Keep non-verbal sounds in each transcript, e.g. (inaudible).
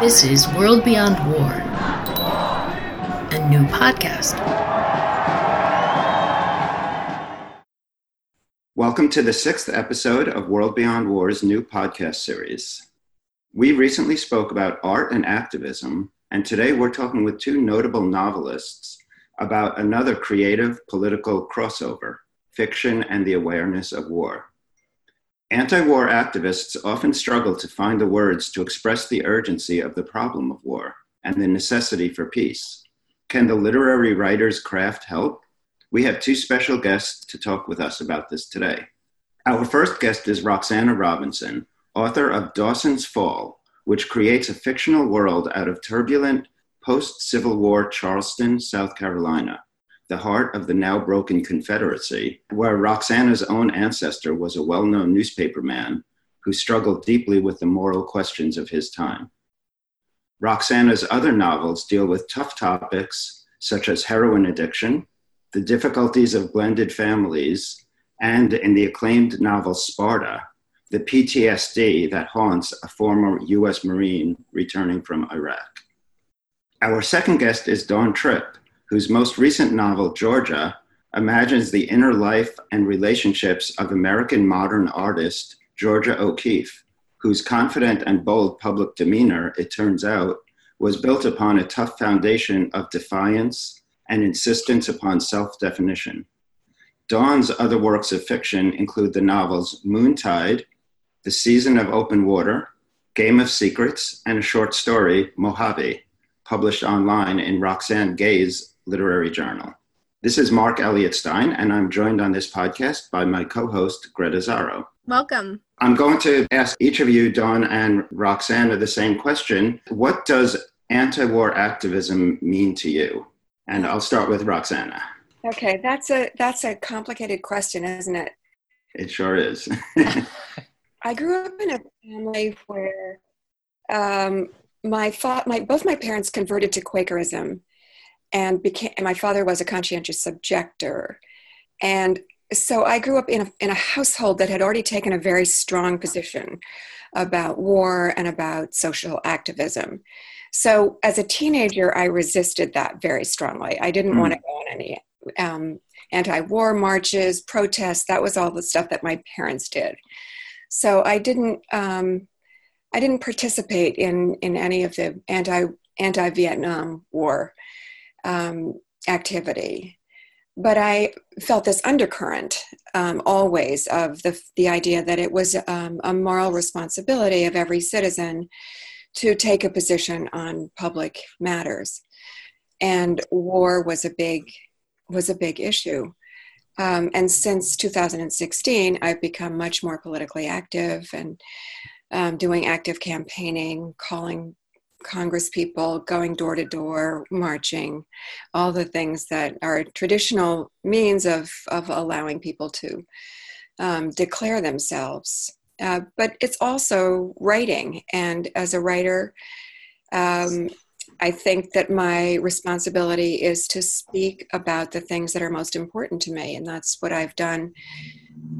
This is World Beyond War, a new podcast. Welcome to the sixth episode of World Beyond War's new podcast series. We recently spoke about art and activism, and today we're talking with two notable novelists about another creative political crossover fiction and the awareness of war. Anti war activists often struggle to find the words to express the urgency of the problem of war and the necessity for peace. Can the literary writer's craft help? We have two special guests to talk with us about this today. Our first guest is Roxana Robinson, author of Dawson's Fall, which creates a fictional world out of turbulent post Civil War Charleston, South Carolina the heart of the now broken Confederacy, where Roxana's own ancestor was a well known newspaperman who struggled deeply with the moral questions of his time. Roxana's other novels deal with tough topics such as heroin addiction, the difficulties of blended families, and in the acclaimed novel Sparta, the PTSD that haunts a former US Marine returning from Iraq. Our second guest is Dawn Tripp, whose most recent novel, Georgia, imagines the inner life and relationships of American modern artist Georgia O'Keeffe, whose confident and bold public demeanor, it turns out, was built upon a tough foundation of defiance and insistence upon self definition. Dawn's other works of fiction include the novels Moontide, The Season of Open Water, Game of Secrets, and a short story, Mojave, published online in Roxane Gay's Literary Journal. This is Marc Eliot Stein, and I'm joined on this podcast by my co host, Greta Zarro. Welcome. I'm going to ask each of you, Dawn and Roxana, the same question. What does anti war activism mean to you? And I'll start with Roxana. Okay, that's a that's a complicated question, isn't it? It sure is. (laughs) I grew up in a family where um, my, fa- my both my parents converted to Quakerism, and became and my father was a conscientious objector and so i grew up in a, in a household that had already taken a very strong position about war and about social activism. So as a teenager i resisted that very strongly. I didn't mm. want to go on any um, anti-war marches protests. That was all the stuff that my parents did. So i didn't um, i didn't participate in in any of the anti anti-vietnam war um, activity. But I felt this undercurrent um, always of the, the idea that it was um, a moral responsibility of every citizen to take a position on public matters. And war was a big, was a big issue. Um, and since 2016, I've become much more politically active and um, doing active campaigning, calling Congress people going door to door, marching, all the things that are traditional means of, of allowing people to um, declare themselves. Uh, but it's also writing. And as a writer, um, I think that my responsibility is to speak about the things that are most important to me. And that's what I've done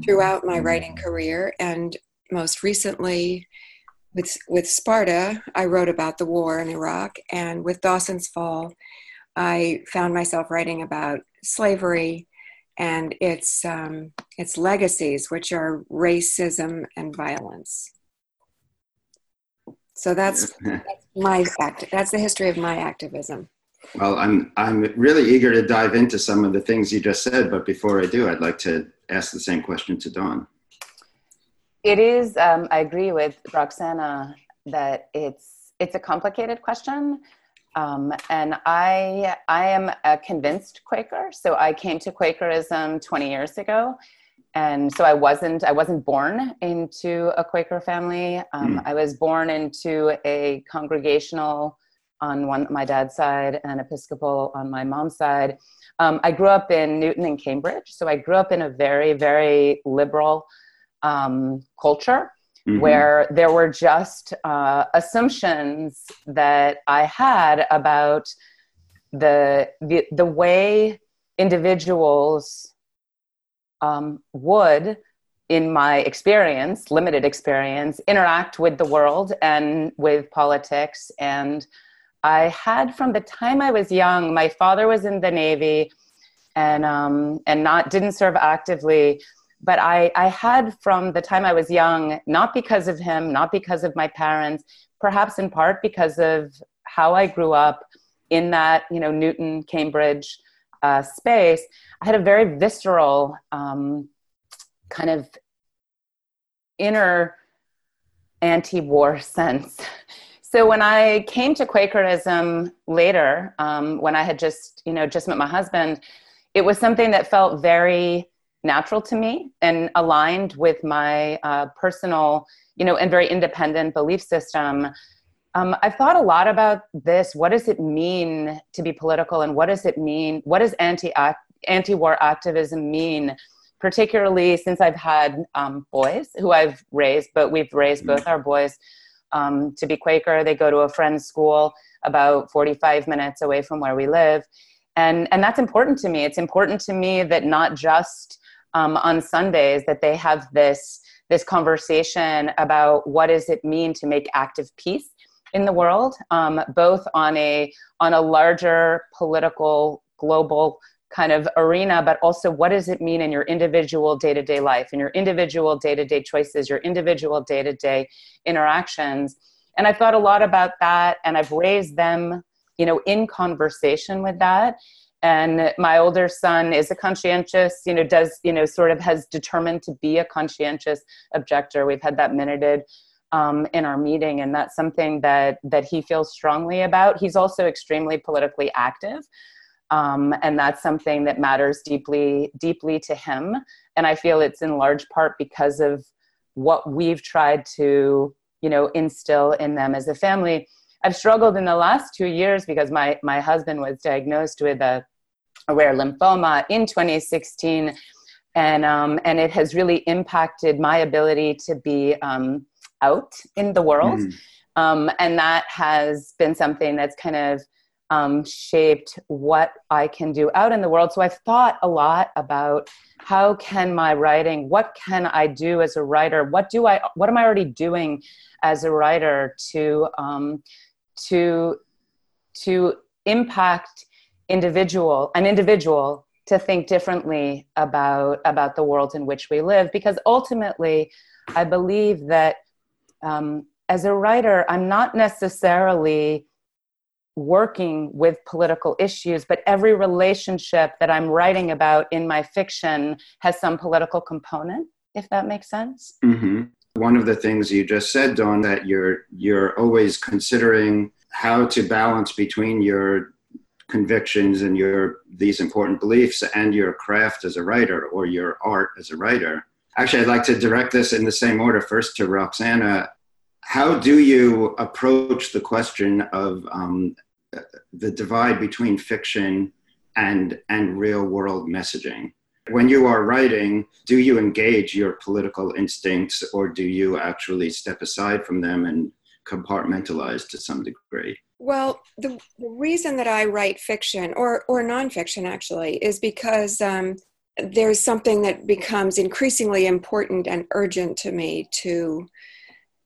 throughout my writing career. And most recently, with with Sparta, I wrote about the war in Iraq, and with Dawson's Fall, I found myself writing about slavery and its um, its legacies, which are racism and violence. So that's, (laughs) that's my act. That's the history of my activism. Well, I'm I'm really eager to dive into some of the things you just said, but before I do, I'd like to ask the same question to Dawn. It is. Um, I agree with Roxana that it's it's a complicated question, um, and I I am a convinced Quaker. So I came to Quakerism 20 years ago, and so I wasn't I wasn't born into a Quaker family. Um, mm. I was born into a congregational on one my dad's side and Episcopal on my mom's side. Um, I grew up in Newton and Cambridge, so I grew up in a very very liberal um, culture mm-hmm. where there were just uh, assumptions that I had about the the, the way individuals um, would in my experience, limited experience, interact with the world and with politics. And I had from the time I was young, my father was in the Navy and um, and not didn't serve actively. But I, I had from the time I was young, not because of him, not because of my parents, perhaps in part because of how I grew up in that, you know, Newton, Cambridge uh, space. I had a very visceral um, kind of inner anti-war sense. So when I came to Quakerism later, um, when I had just you know just met my husband, it was something that felt very natural to me and aligned with my uh, personal you know and very independent belief system. Um, I've thought a lot about this. What does it mean to be political, and what does it mean? What does anti anti-war activism mean particularly since I've had um, boys who I've raised, but we've raised both our boys um, to be Quaker. They go to a friend's school about 45 minutes away from where we live. And, and that's important to me. It's important to me that not just um, on Sundays that they have this, this conversation about what does it mean to make active peace in the world, um, both on a, on a larger political, global kind of arena, but also what does it mean in your individual day to day life, in your individual day to day choices, your individual day to day interactions. And I've thought a lot about that, and I've raised them, you know, in conversation with that. And my older son is a conscientious, you know, does, you know, sort of has determined to be a conscientious objector. We've had that minuted um, in our meeting, and that's something that that he feels strongly about. He's also extremely politically active. Um, and that's something that matters deeply deeply to him and i feel it's in large part because of what we've tried to you know instill in them as a family i've struggled in the last two years because my my husband was diagnosed with a, a rare lymphoma in 2016 and um, and it has really impacted my ability to be um, out in the world mm. um, and that has been something that's kind of um, shaped what I can do out in the world. So I've thought a lot about how can my writing, what can I do as a writer? What do I, what am I already doing as a writer to, um, to, to impact individual, an individual to think differently about, about the world in which we live? Because ultimately, I believe that um, as a writer, I'm not necessarily working with political issues, but every relationship that I'm writing about in my fiction has some political component, if that makes sense. Mm-hmm. One of the things you just said, Dawn, that you're you're always considering how to balance between your convictions and your these important beliefs and your craft as a writer or your art as a writer. Actually, I'd like to direct this in the same order. First to Roxana how do you approach the question of um, the divide between fiction and and real world messaging when you are writing do you engage your political instincts or do you actually step aside from them and compartmentalize to some degree. Well the, the reason that i write fiction or or nonfiction actually is because um, there's something that becomes increasingly important and urgent to me to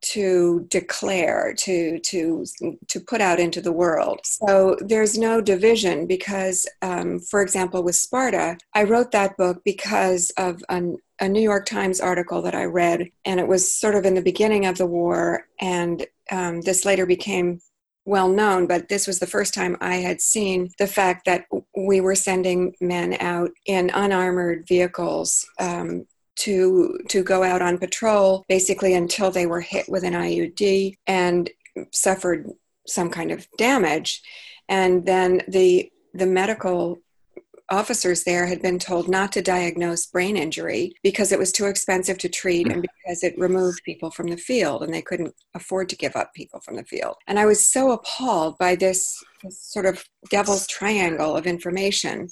to declare to to to put out into the world. So there's no division because um, for example with sparta i wrote that book because of an, a new york times article that i read and it was sort of in the beginning of the war and um, this later became well known, but this was the first time I had seen the fact that we were sending men out in unarmored vehicles um, to to go out on patrol basically until they were hit with an IUD and suffered some kind of damage and then the the medical officers there had been told not to diagnose brain injury because it was too expensive to treat and because it removed people from the field and they couldn't afford to give up people from the field. And I was so appalled by this, this sort of devil's triangle of information.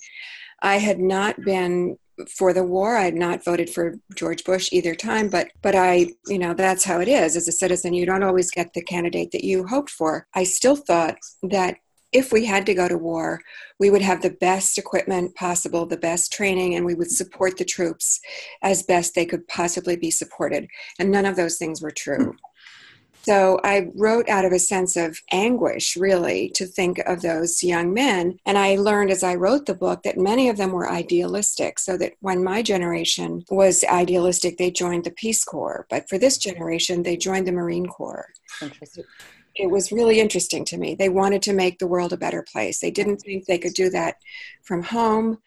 I had not been for the war. I had not voted for George Bush either time, but but I, you know, that's how it is as a citizen. You don't always get the candidate that you hoped for. I still thought that if we had to go to war, we would have the best equipment possible, the best training, and we would support the troops as best they could possibly be supported. And none of those things were true. So I wrote out of a sense of anguish, really, to think of those young men. And I learned as I wrote the book that many of them were idealistic. So that when my generation was idealistic, they joined the Peace Corps. But for this generation, they joined the Marine Corps. Interesting it was really interesting to me. They wanted to make the world a better place. They didn't think they could do that from home,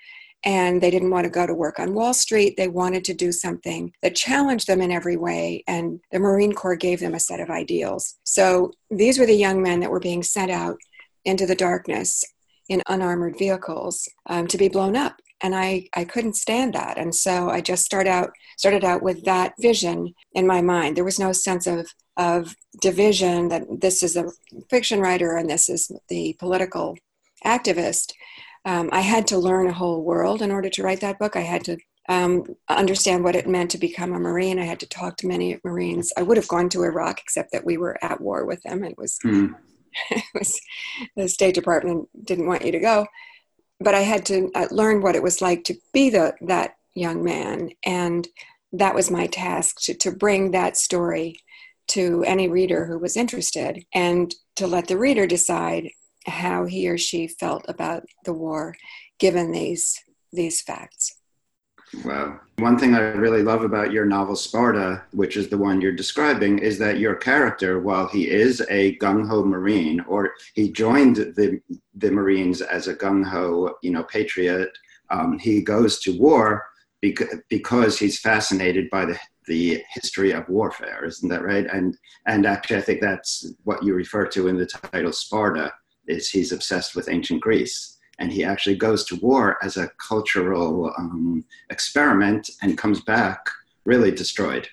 and they didn't want to go to work on Wall Street. They wanted to do something that challenged them in every way, and the Marine Corps gave them a set of ideals. So these were the young men that were being sent out into the darkness in unarmored vehicles um, to be blown up and I, I couldn't stand that and so i just started out started out with that vision in my mind there was no sense of of division that this is a fiction writer and this is the political activist um, i had to learn a whole world in order to write that book. I had to um, understand what it meant to become a marine. I had to talk to many marines. I would have gone to iraq except that we were at war with them. It was, mm. (laughs) it was the state department didn't want you to go. But I had to uh, learn what it was like to be the, that young man. And that was my task to, to bring that story to any reader who was interested and to let the reader decide how he or she felt about the war given these these facts. Wow. One thing I really love about your novel Sparta, which is the one you're describing, is that your character, while he is a gung ho Marine, or he joined the, the Marines as a gung ho, you know, patriot, um, he goes to war because, because he's fascinated by the, the history of warfare. Isn't that right? And, and actually, I think that's what you refer to in the title Sparta, is he's obsessed with ancient Greece and he actually goes to war as a cultural um, experiment and comes back really destroyed.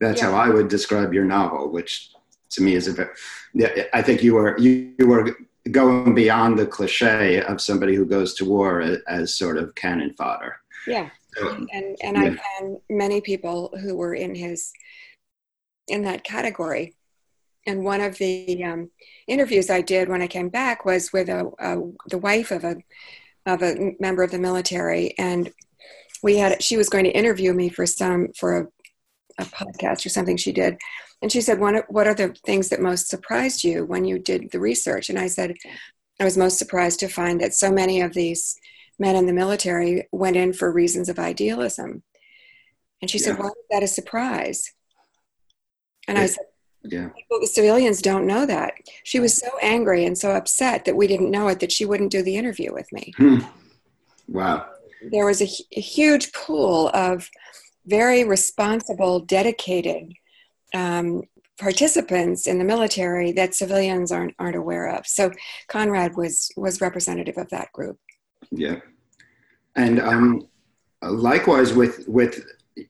That's yeah. how I would describe your novel, which to me is a bit, I think you were, you, you were going beyond the cliche of somebody who goes to war as, as sort of cannon fodder. Yeah. So, and and yeah. I found many people who were in his, in that category and one of the um, interviews I did when I came back was with a, a, the wife of a of a member of the military, and we had she was going to interview me for some for a, a podcast or something she did, and she said, "What what are the things that most surprised you when you did the research?" And I said, "I was most surprised to find that so many of these men in the military went in for reasons of idealism." And she yeah. said, "Why is that a surprise?" And I said, yeah. People, the civilians don't know that. She was so angry and so upset that we didn't know it that she wouldn't do the interview with me. Hmm. Wow. There was a, a, huge pool of very responsible, dedicated um, participants in the military that civilians aren't aren't aware of. So Conrad was was representative of that group. Yeah, and um, likewise with with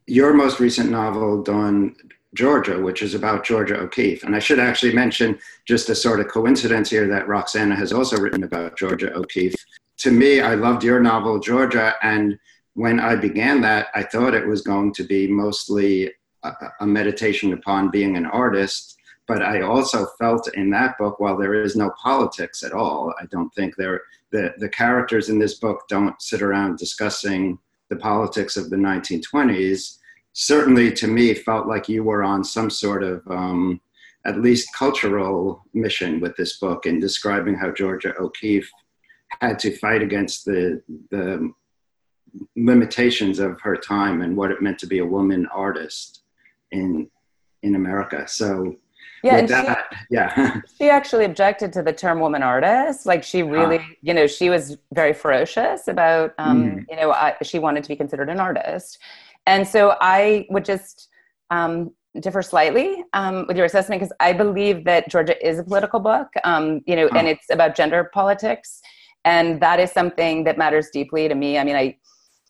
your most recent novel, Dawn Georgia, which is about Georgia O'Keeffe. And I should actually mention just a sort of coincidence here that Roxana has also written about Georgia O'Keeffe. To me, I loved your novel, Georgia. And when I began that, I thought it was going to be mostly a, a meditation upon being an artist. But I also felt in that book, while there is no politics at all, I don't think there, the, the characters in this book don't sit around discussing the politics of the 1920s certainly to me felt like you were on some sort of um, at least cultural mission with this book in describing how Georgia O'Keeffe had to fight against the the limitations of her time and what it meant to be a woman artist in in America. So yeah, and that, she, yeah. (laughs) she actually objected to the term woman artist. Like she really, uh, you know, she was very ferocious about, um, mm. you know, I, she wanted to be considered an artist. And so I would just um, differ slightly um, with your assessment because I believe that Georgia is a political book, um, you know, and it's about gender politics. And that is something that matters deeply to me. I mean, I,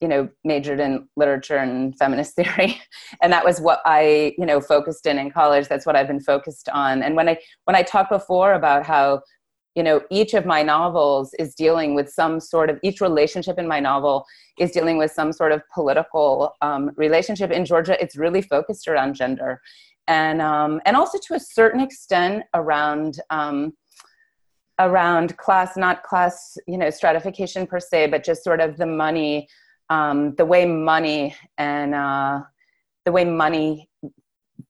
you know, majored in literature and feminist (laughs) theory, and that was what I, you know, focused in in college. That's what I've been focused on. And when I when I talked before about how you know each of my novels is dealing with some sort of each relationship in my novel is dealing with some sort of political um, relationship. In georgia it's really focused around gender and um, and also to a certain extent around um, around class, not class, you know, stratification per se, but just sort of the money, um, the way money and uh, the way money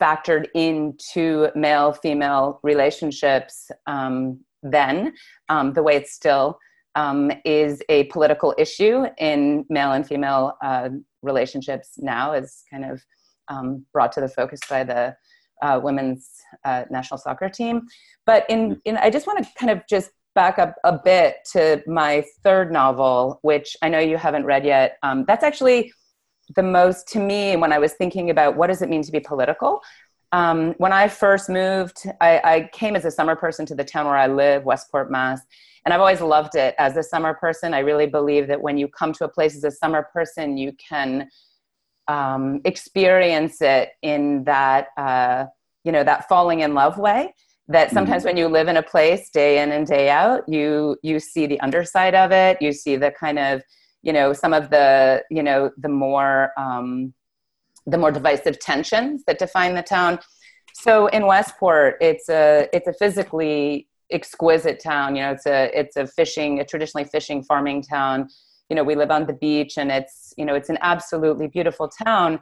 factored into male female relationships um, then, um, the way it's still um, is a political issue in male and female uh, relationships now, is kind of um, brought to the focus by the uh, women's uh, national soccer team. But in, in I just want to kind of just back up a bit to my third novel, which I know you haven't read yet. Um, that's actually the most to me when I was thinking about what does it mean to be political. Um, when I first moved, I, I, came as a summer person to the town where I live, Westport, Mass. And I've always loved it as a summer person. I really believe that when you come to a place as a summer person, you can um, experience it in that, uh, you know, that falling in love way. That mm-hmm. sometimes when you live in a place day in and day out, you you see the underside of it. You see the kind of, you know, some of the, you know, the more um, the more divisive tensions that define the town. So in Westport, it's a it's a physically exquisite town. You know, it's a it's a fishing, a traditionally fishing farming town. You know, we live on the beach, and it's you know it's an absolutely beautiful town.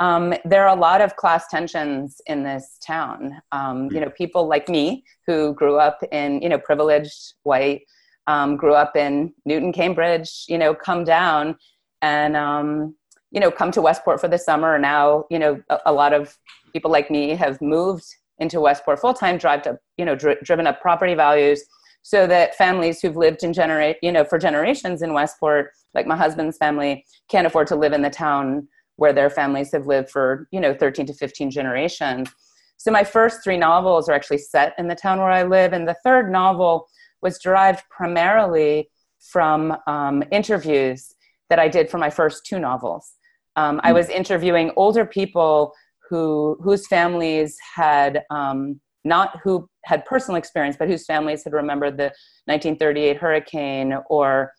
Um, there are a lot of class tensions in this town. Um, you know, people like me who grew up in you know privileged white, um, grew up in Newton, Cambridge. You know, come down and um, you know come to westport for the summer. Now you know a, a lot of people like me have moved into westport full time drive to you know dri- driven up property values so that families who've lived in generate you know for generations in westport like my husband's family can't afford to live in the town where their families have lived for you know 13 to 15 generations. So my first three novels are actually set in the town where i live and the third novel was derived primarily from um, interviews that i did for my first two novels um, I hmm. was interviewing older people who whose families had um, not who had personal experience, but whose families had remembered the 1938 hurricane or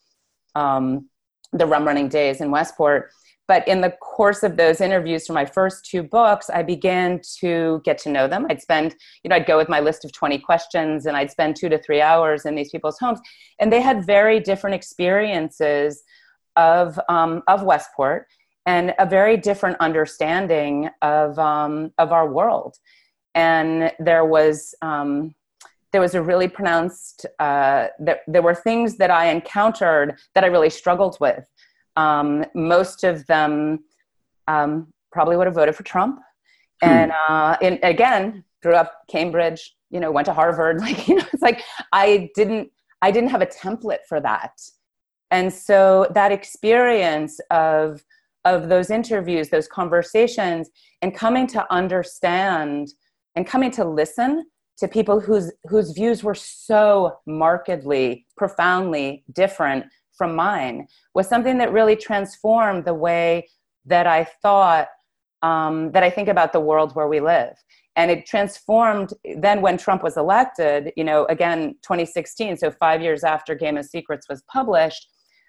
um, the rum running days in Westport. But in the course of those interviews for my first two books, I began to get to know them. I'd spend, you know, I'd go with my list of 20 questions and I'd spend two to three hours in these people's homes. And they had very different experiences of, um, of Westport and a very different understanding of um, of our world. And there was um, there was a really pronounced uh, there, there were things that I encountered that I really struggled with. Um, most of them um, probably would have voted for Trump. Hmm. And, uh, and again, grew up Cambridge, you know, went to Harvard. (laughs) Like, you know, it's like I didn't I didn't have a template for that. And so that experience of of those interviews, those conversations, and coming to understand and coming to listen to people whose whose views were so markedly, profoundly different from mine was something that really transformed the way that I thought um, that I think about the world where we live. And it transformed then when Trump was elected, you know, again, 2016, so five years after Game of Secrets was published,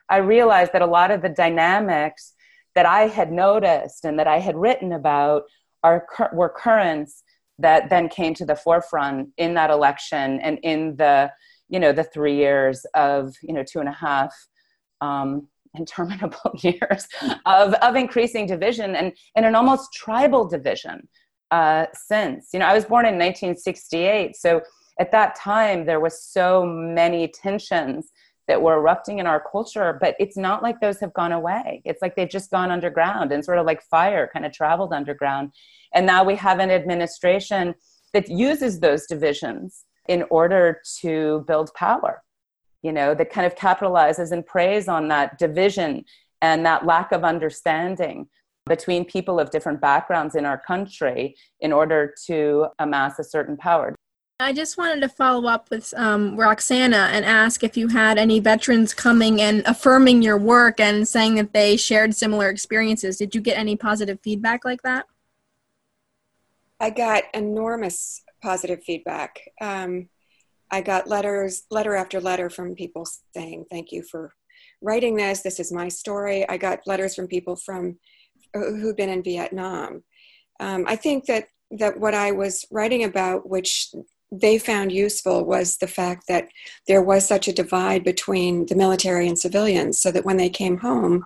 I realized that a lot of the dynamics that I had noticed and that I had written about are were currents that then came to the forefront in that election and in the you know the three years of you know two and a half um, interminable (laughs) years of of increasing division and and an almost tribal division uh, since you know I was born in 1968 so at that time there was so many tensions that were erupting in our culture, but it's not like those have gone away. It's like they've just gone underground and sort of like fire kind of traveled underground. And now we have an administration that uses those divisions in order to build power, you know, that kind of capitalizes and preys on that division and that lack of understanding between people of different backgrounds in our country in order to amass a certain power. I just wanted to follow up with um, Roxana and ask if you had any veterans coming and affirming your work and saying that they shared similar experiences. Did you get any positive feedback like that? I got enormous positive feedback. Um, I got letters, letter after letter from people saying, "Thank you for writing this. This is my story." I got letters from people from who've been in Vietnam. Um, I think that that what I was writing about, which they found useful was the fact that there was such a divide between the military and civilians, so that when they came home,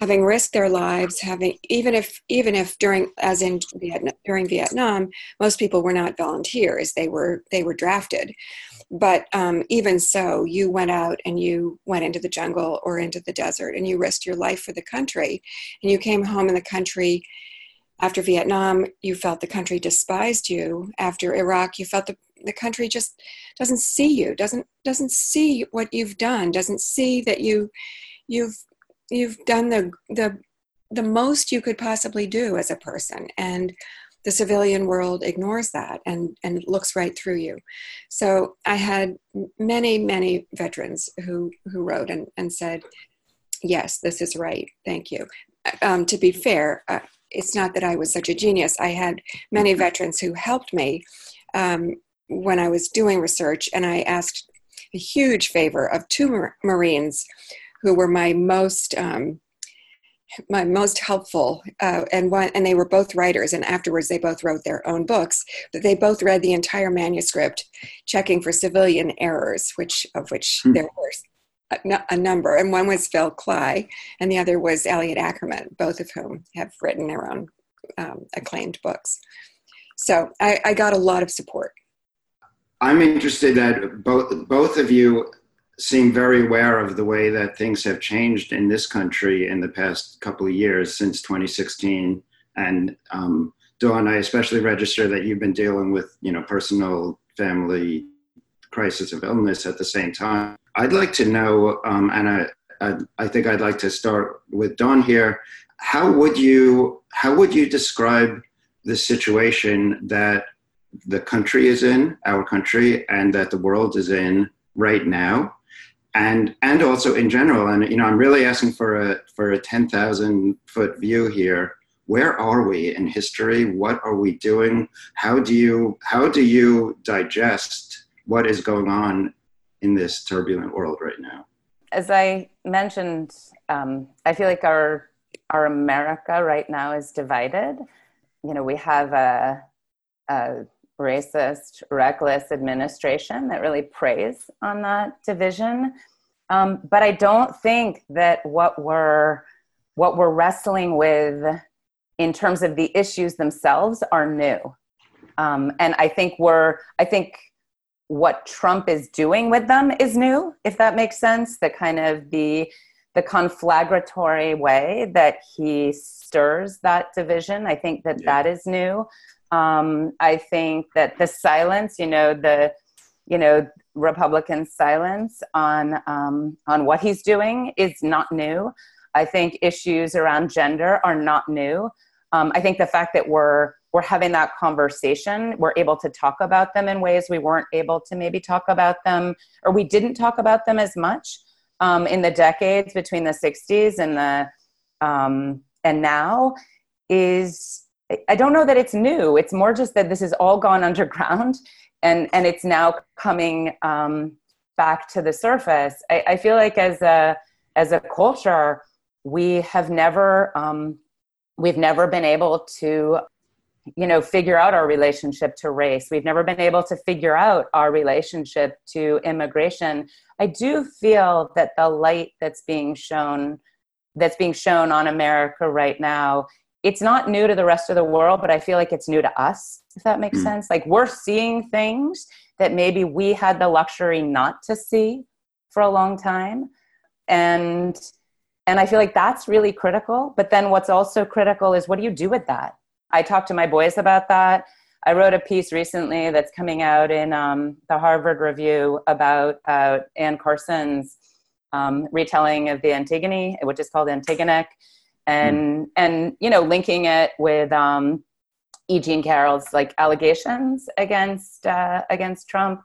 having risked their lives, having even if even if during as in Vietnam, during Vietnam, most people were not volunteers; they were they were drafted. But um, even so, you went out and you went into the jungle or into the desert, and you risked your life for the country, and you came home in the country after Vietnam, you felt the country despised you. After Iraq, you felt the, the country just doesn't see you, doesn't doesn't see what you've done, doesn't see that you you've you've done the the the most you could possibly do as a person. And the civilian world ignores that and, and looks right through you. So I had many, many veterans who, who wrote and, and said, yes, this is right. Thank you. Um, to be fair, uh, it's not that I was such a genius. I had many veterans who helped me um, when I was doing research, and I asked a huge favor of two Marines who were my most um, my most helpful uh, and one and they were both writers and afterwards they both wrote their own books but they both read the entire manuscript checking for civilian errors which of which hmm. there were a, a, number, and one was Phil Klay, and the other was Elliot Ackerman, both of whom have written their own um, acclaimed books. So I, I got a lot of support. I'm interested that both both of you seem very aware of the way that things have changed in this country in the past couple of years since 2016. And um, Dawn, I especially register that you've been dealing with, you know, personal family crisis of illness at the same time. I'd like to know, um, and I, I, I, think I'd like to start with Dawn here. How would you how would you describe the situation that the country is in, our country, and that the world is in right now, and and also in general? And you know, I'm really asking for a for a ten thousand foot view here. Where are we in history? What are we doing? How do you how do you digest what is going on in this turbulent world right now? As I mentioned, um, I feel like our our America right now is divided. You know, we have a, a racist, reckless administration that really preys on that division. Um, but I don't think that what we're what we're wrestling with in terms of the issues themselves are new. Um, and I think we're I think what Trump is doing with them is new, if that makes sense. The kind of the the conflagratory way that he stirs that division. I think that yeah. that is new. Um, I think that the silence, you know, the you know Republican silence on um, on what he's doing is not new. I think issues around gender are not new. Um, I think the fact that we're we're having that conversation. We're able to talk about them in ways we weren't able to maybe talk about them or we didn't talk about them as much um, in the decades between the 60s and the um, and now is i don't know that it's new. It's more just that this has all gone (laughs) underground and and it's now coming um, back to the surface. I, I, feel like as a as a culture we have never um, we've never been able to you know figure out our relationship to race. We've never been able to figure out our relationship to immigration. I do feel that the light that's being shown that's being shown on america right now it's not new to the rest of the world but i feel like it's new to us if that makes mm. sense. Like we're seeing things that maybe we had the luxury not to see for a long time. And and i feel like that's really critical. But then what's also critical is what do you do with that I talked to my boys about that. I wrote a piece recently that's coming out in um, the Harvard Review about uh, Anne Carson's um, retelling of the Antigone, which is called Antigonick, and mm. and you know linking it with um, E. Jean Carroll's like allegations against uh, against Trump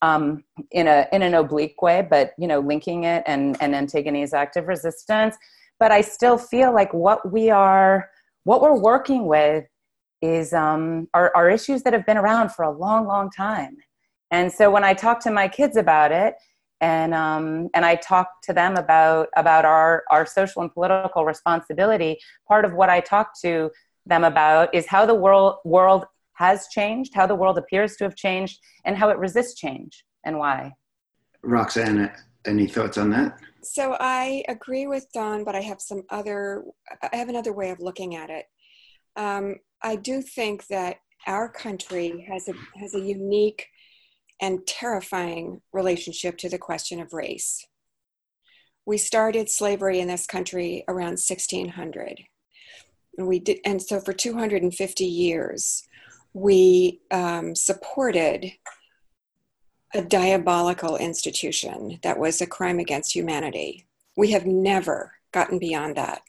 um, in a in an oblique way, but you know linking it and and Antigone's active resistance. But I still feel like what we are what we're working with is um, are, are issues that have been around for a long, long time. And so when I talk to my kids about it, and um, and I talk to them about about our our social and political responsibility. Part of what I talk to them about is how the world world has changed, how the world appears to have changed, and how it resists change and why. Roxanne, any thoughts on that? So I agree with Dawn, but I have some other, I have another way of looking at it. Um, I do think that our country has a, has a unique and terrifying relationship to the question of race. We started slavery in this country around 1600. And we did, and so for 250 years, we um, supported a diabolical institution that was a crime against humanity. We have never gotten beyond that.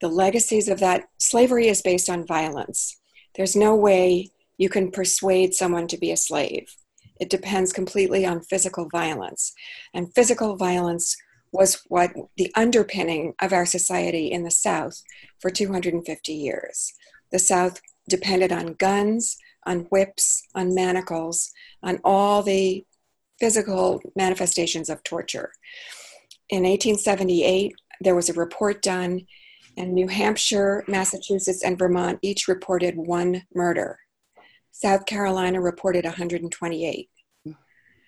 The legacies of that slavery is based on violence. There's no way you can persuade someone to be a slave. It depends completely on physical violence. And physical violence was what the underpinning of our society in the South for 250 years. The South depended on guns, on whips, on manacles, on all the physical manifestations of torture. In 1878, there was a report done, and New Hampshire, Massachusetts, and Vermont each reported one murder. South Carolina reported 128.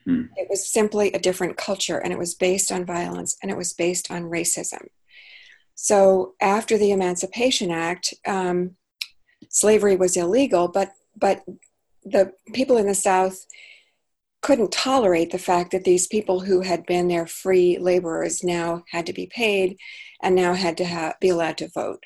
Hmm. It was simply a different culture, and it was based on violence, and it was based on racism. So after the Emancipation Act, um, slavery was illegal, but but the people in the South couldn't tolerate the fact that these people who had been their free laborers now had to be paid and now had to have, be allowed to vote.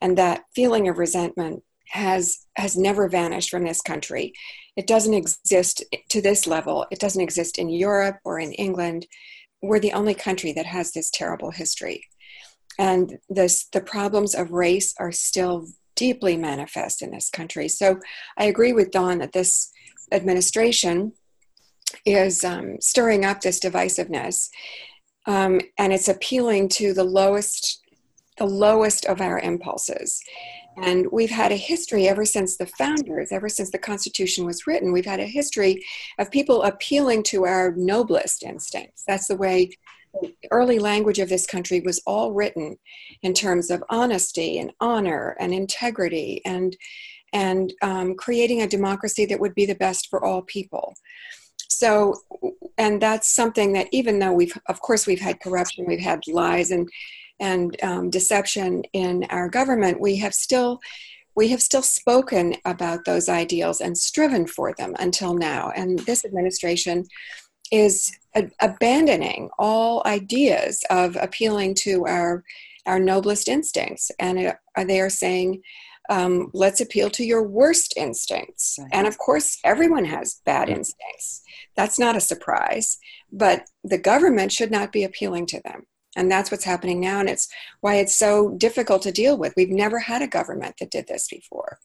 And that feeling of resentment has has never vanished from this country. It doesn't exist to this level. It doesn't exist in Europe or in England. We're the only country that has this terrible history. And this, the problems of race are still deeply manifest in this country. So I agree with Dawn that this administration is um, stirring up this divisiveness, um, and it's appealing to the lowest, the lowest of our impulses. And we've had a history ever since the founders, ever since the Constitution was written, we've had a history of people appealing to our noblest instincts. That's the way the early language of this country was all written in terms of honesty and honor and integrity and and um, creating a democracy that would be the best for all people so and that's something that even though we've of course we've had corruption we've had lies and and um, deception in our government we have still we have still spoken about those ideals and striven for them until now and this administration is abandoning all ideas of appealing to our our noblest instincts and it, they are saying um, let's appeal to your worst instincts. Right. And of course, everyone has bad instincts. That's not a surprise, but the government should not be appealing to them. And that's what's happening now. And it's why it's so difficult to deal with. We've never had a government that did this before.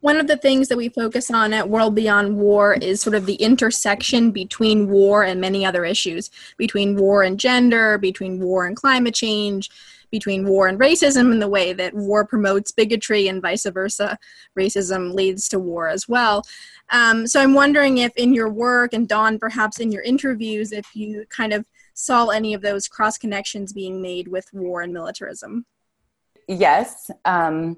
one of the things that we focus on at World Beyond War is sort of the intersection between war and many other issues, between war and gender, between war and climate change, between war and racism in the way that war promotes bigotry and vice versa. Racism leads to war as well. Um, so I'm wondering if in your work, and Dawn, perhaps in your interviews, if you kind of saw any of those cross connections being made with war and militarism. Yes, um,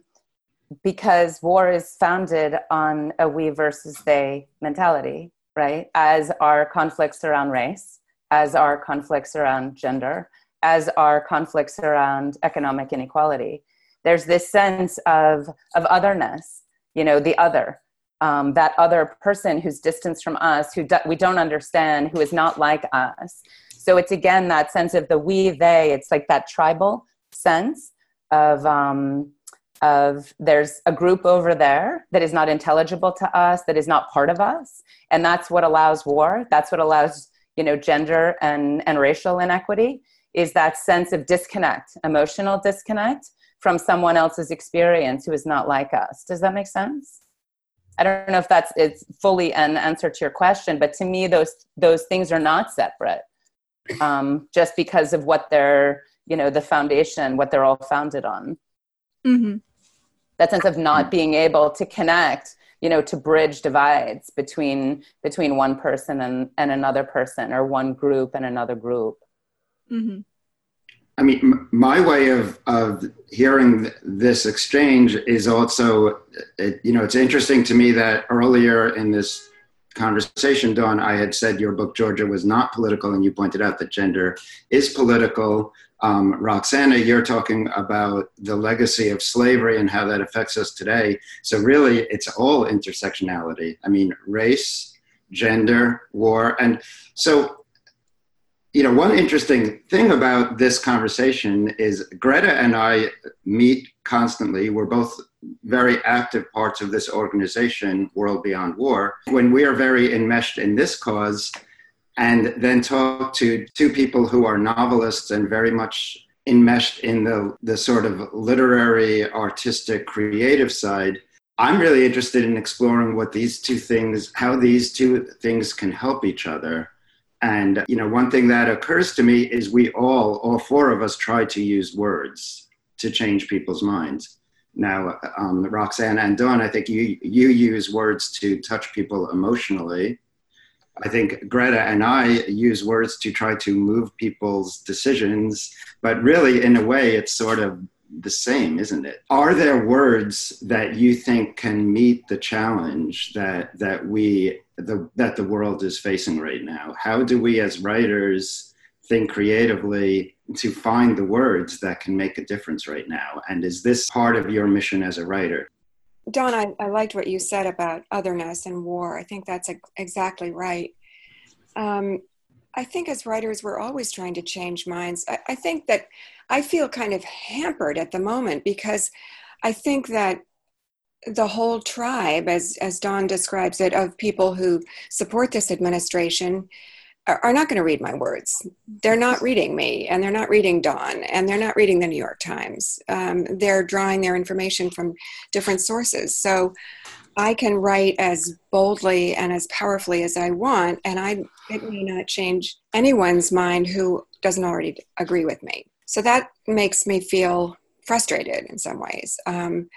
because war is founded on a we versus they mentality, right? As are conflicts around race, as are conflicts around gender, as are conflicts around economic inequality. There's this sense of, of otherness, you know, the other, um, that other person who's distanced from us, who do, we don't understand, who is not like us. So it's again that sense of the we, they, it's like that tribal sense of, um, of there's a group over there that is not intelligible to us, that is not part of us. And that's what allows war. That's what allows, you know, gender and, and racial inequity is that sense of disconnect, emotional disconnect from someone else's experience who is not like us. Does that make sense? I don't know if that's it's fully an answer to your question, but to me, those those things are not separate, um, just because of what they're you know the foundation, what they're all founded on. Mm-hmm. That sense of not being able to connect, you know, to bridge divides between between one person and, and another person, or one group and another group. Mm-hmm. I mean, my way of, of hearing this exchange is also, it, you know, it's interesting to me that earlier in this conversation, Dawn, I had said your book, Georgia, was not political, and you pointed out that gender is political. Um, Roxana, you're talking about the legacy of slavery and how that affects us today. So, really, it's all intersectionality. I mean, race, gender, war. And so, you know, one interesting thing about this conversation is Greta and I meet constantly. We're both very active parts of this organization, World Beyond War. When we are very enmeshed in this cause, and then talk to two people who are novelists and very much enmeshed in the, the sort of literary, artistic, creative side, I'm really interested in exploring what these two things, how these two things can help each other. And, you know, one thing that occurs to me is we all, all four of us, try to use words to change people's minds. Now, um, Roxanne and Dawn, I think you, you use words to touch people emotionally. I think Greta and I use words to try to move people's decisions, but really, in a way, it's sort of the same, isn't it? Are there words that you think can meet the challenge that that we the, that the world is facing right now? How do we, as writers, think creatively to find the words that can make a difference right now? And is this part of your mission as a writer? Dawn, I, I liked what you said about otherness and war. I think that's exactly right. Um, I think as writers, we're always trying to change minds. I, I think that I feel kind of hampered at the moment because I think that the whole tribe, as, as Dawn describes it, of people who support this administration are not going to read my words. They're not reading me, and they're not reading Dawn, and they're not reading the New York Times. Um, they're drawing their information from different sources. So I can write as boldly and as powerfully as I want, and I it may not change anyone's mind who doesn't already agree with me. So that makes me feel frustrated in some ways. Um,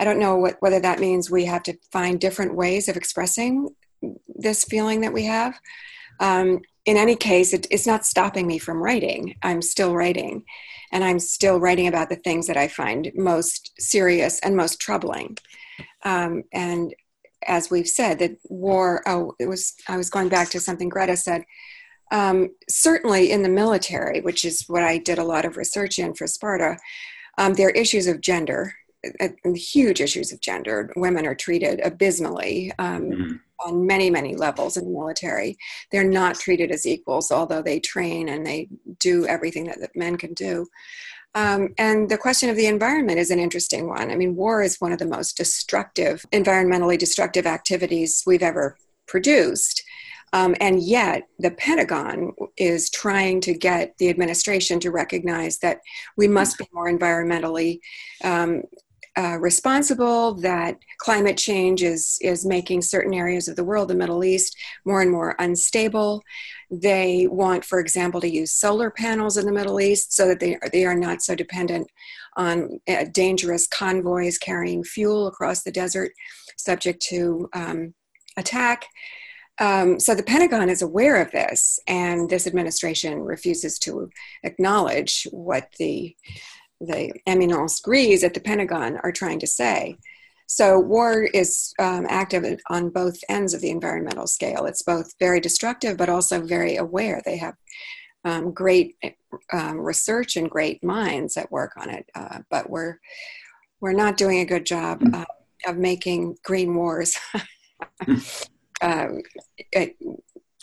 I don't know what, whether that means we have to find different ways of expressing this feeling that we have. Um, in any case, it, it's not stopping me from writing. I'm still writing, and I'm still writing about the things that I find most serious and most troubling. Um, and as we've said, that war. Oh, it was. I was going back to something Greta said. Um, certainly, in the military, which is what I did a lot of research in for Sparta, um, there are issues of gender, uh, huge issues of gender. Women are treated abysmally. Um, mm-hmm on many, many levels in the military. They're not treated as equals, although they train and they do everything that, that men can do. Um, and the question of the environment is an interesting one. I mean, war is one of the most destructive, environmentally destructive activities we've ever produced. Um, and yet, the Pentagon is trying to get the administration to recognize that we must be more environmentally um, uh, responsible, that climate change is, is making certain areas of the world, the Middle East, more and more unstable. They want, for example, to use solar panels in the Middle East so that they are, they are not so dependent on uh, dangerous convoys carrying fuel across the desert, subject to um, attack. Um, so the Pentagon is aware of this, and this administration refuses to acknowledge what the the eminence grise at the Pentagon are trying to say. So war is um, active on both ends of the environmental scale. It's both very destructive, but also very aware. They have um, great um, research and great minds that work on it, uh, but we're we're not doing a good job uh, of making green wars. (laughs) Um, it,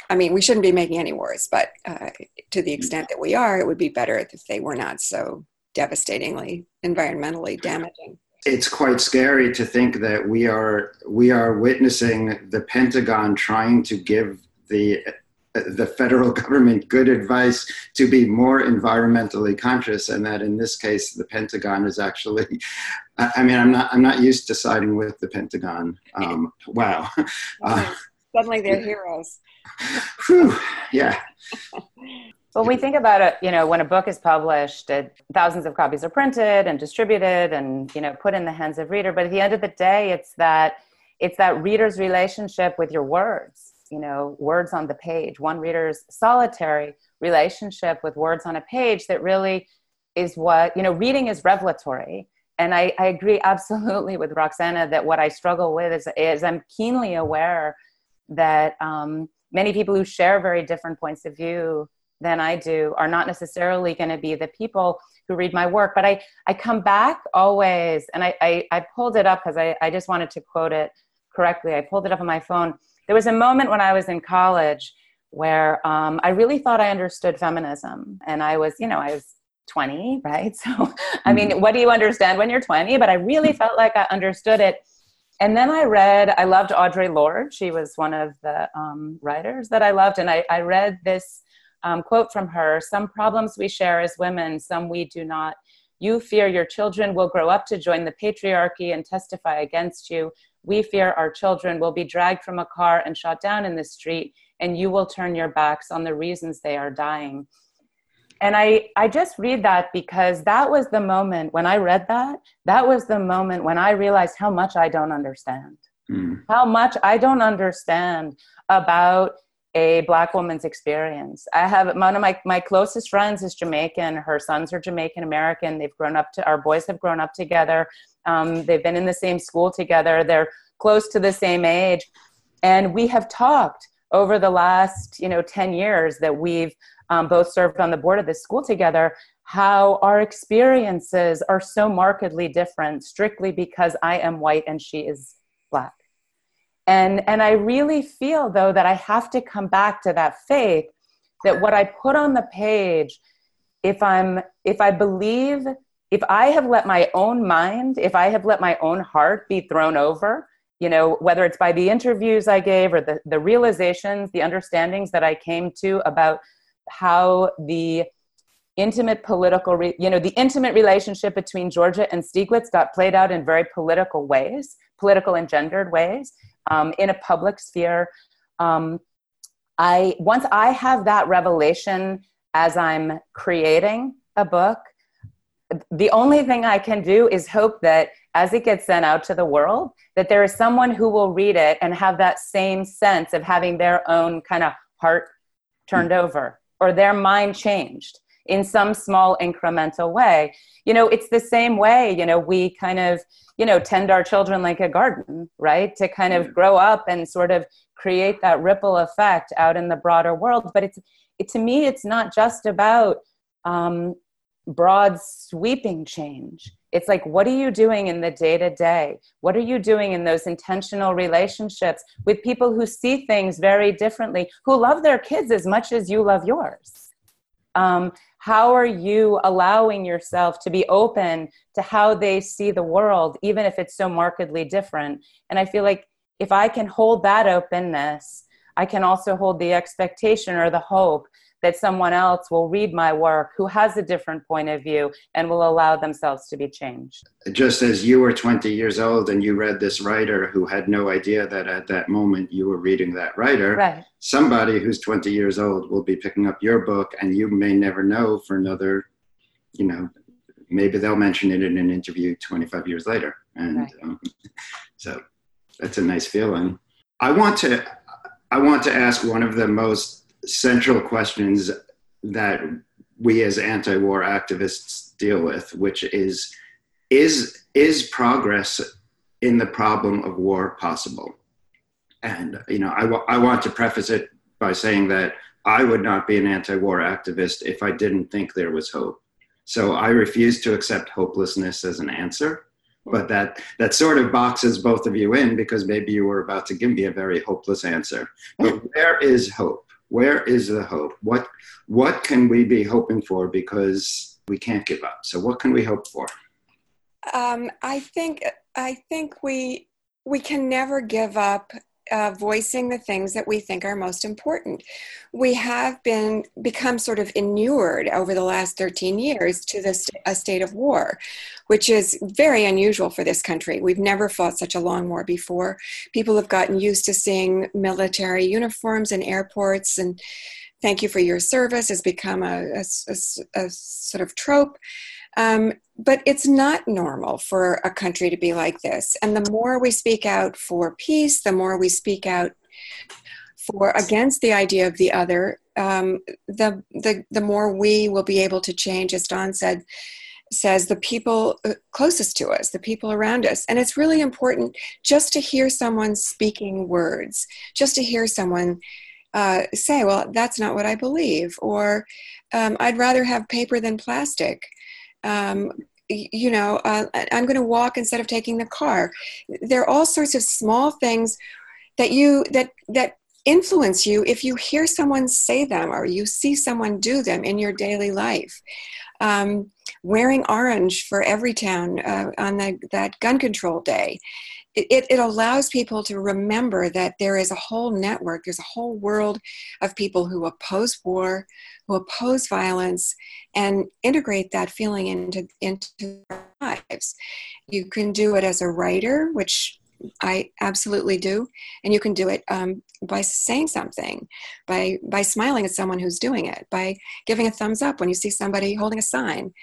I mean, we shouldn't be making any wars, but uh, to the extent that we are, it would be better if they were not so devastatingly environmentally damaging. It's quite scary to think that we are we are witnessing the Pentagon trying to give the the federal (laughs) government good advice to be more environmentally conscious and that in this case the pentagon is actually i mean i'm not i'm not used to siding with the pentagon. Um, wow. (laughs) Uh, suddenly they're heroes. Whew, yeah. When we think about it, you know, when a book is published, it, thousands of copies are printed and distributed and, you know, put in the hands of reader. But at the end of the day, it's that it's that reader's relationship with your words, you know, words on the page, one reader's solitary relationship with words on a page that really is what you know reading is revelatory and I, I agree (laughs) absolutely with roxana that what i struggle with is, is i'm keenly aware that um, many people who share very different points of view than i do are not necessarily going to be the people who read my work. But i, I come back always and i, I, I pulled it up because I, I just wanted to quote it correctly. I pulled it up on my phone. There was a moment when i was in college where um, I really thought I understood feminism. And I was, you know, I was 20, right? (laughs) So, I mean, mm-hmm. what do you understand when you're 20? But I really felt like I understood it. And then I read, I loved Audre Lorde. She was one of the um, writers that I loved. And I, I read this um, quote from her Some problems we share as women, some we do not. You fear your children will grow up to join the patriarchy and testify against you. We fear our children will be dragged from a car and shot down in the street and you will turn your backs on the reasons they are dying and i i just read that because that was the moment when i read that that was the moment when i realized how much i don't understand. Mm. how much i don't understand about a black woman's experience. I have one of my, my closest friends is jamaican. Her sons are jamaican american. They've grown up to our boys have grown up together. Um, they've been in the same school together. They're close to the same age. And we have talked over the last you know 10 years that we've um, both served on the board of this school together how our experiences are so markedly different strictly because i am white and she is black. And and i really feel though that i have to come back to that faith that what i put on the page if i'm if i believe if i have let my own mind if i have let my own heart be thrown over you know whether it's by the interviews i gave or the, the realizations the understandings that i came to about how the intimate political re, you know the intimate relationship between georgia and stieglitz got played out in very political ways political engendered ways um, in a public sphere. Um, i once i have that revelation as i'm creating a book the only thing i can do is hope that as it gets sent out to the world, that there is someone who will read it and have that same sense of having their own kind of heart turned mm-hmm. over or their mind changed in some small incremental way. You know, it's the same way, you know, we kind of, you know, tend our children like a garden, right? To kind of grow up and sort of create that ripple effect out in the broader world. But it's, it, to me, it's not just about um, broad sweeping change it's like, what are you doing in the day to day? What are you doing in those intentional relationships with people who see things very differently, who love their kids as much as you love yours? Um, how are you allowing yourself to be open to how they see the world, even if it's so markedly different? And I feel like if I can hold that openness, I can also hold the expectation or the hope that someone else will read my work who has a different point of view and will allow themselves to be changed. Just as you were 20 years old and you read this writer who had no idea that at that moment you were reading that writer, right. somebody who's 20 years old will be picking up your book and you may never know for another, you know, maybe they'll mention it in an interview 25 years later. And right. um, (laughs) so that's a nice feeling. I want to I want to ask one of the most central questions that we as anti-war activists deal with, which is is is progress in the problem of war possible? And you know, I, w- I want to preface it by saying that I would not be an anti-war activist if I didn't think there was hope. So I refuse to accept hopelessness as an answer. But that that sort of boxes both of you in because maybe you were about to give me a very hopeless answer. But where is hope? Where is the hope? What what can we be hoping for? Because we can't give up. So what can we hope for? Um, I think I think we we can never give up uh, voicing the things that we think are most important. We have been become sort of inured over the last 13 years to this a state of war, which is very unusual for this country. We've never fought such a long war before. People have gotten used to seeing military uniforms in airports and thank you for your service has become a, a, a, a sort of trope. Um, but it's not normal for a country to be like this. And the more we speak out for peace, the more we speak out for against the idea of the other, um, the, the the more we will be able to change. As Dawn said, says the people uh, closest to us, the people around us. And it's really important just to hear someone speaking words, just to hear someone uh, say, Well, that's not what I believe, or um, I'd rather have paper than plastic. Um, you know, uh, I'm going to walk instead of taking the car. There are all sorts of small things that you that that influence you if you hear someone say them or you see someone do them in your daily life. Um, wearing orange for Everytown uh, on the, that gun control day. It, it, allows people to remember that there is a whole network, there's a whole world of people who oppose war, who oppose violence, and integrate that feeling into, into their lives. You can do it as a writer, which I absolutely do, and you can do it um, by saying something, by by smiling at someone who's doing it, by giving a thumbs up when you see somebody holding a sign,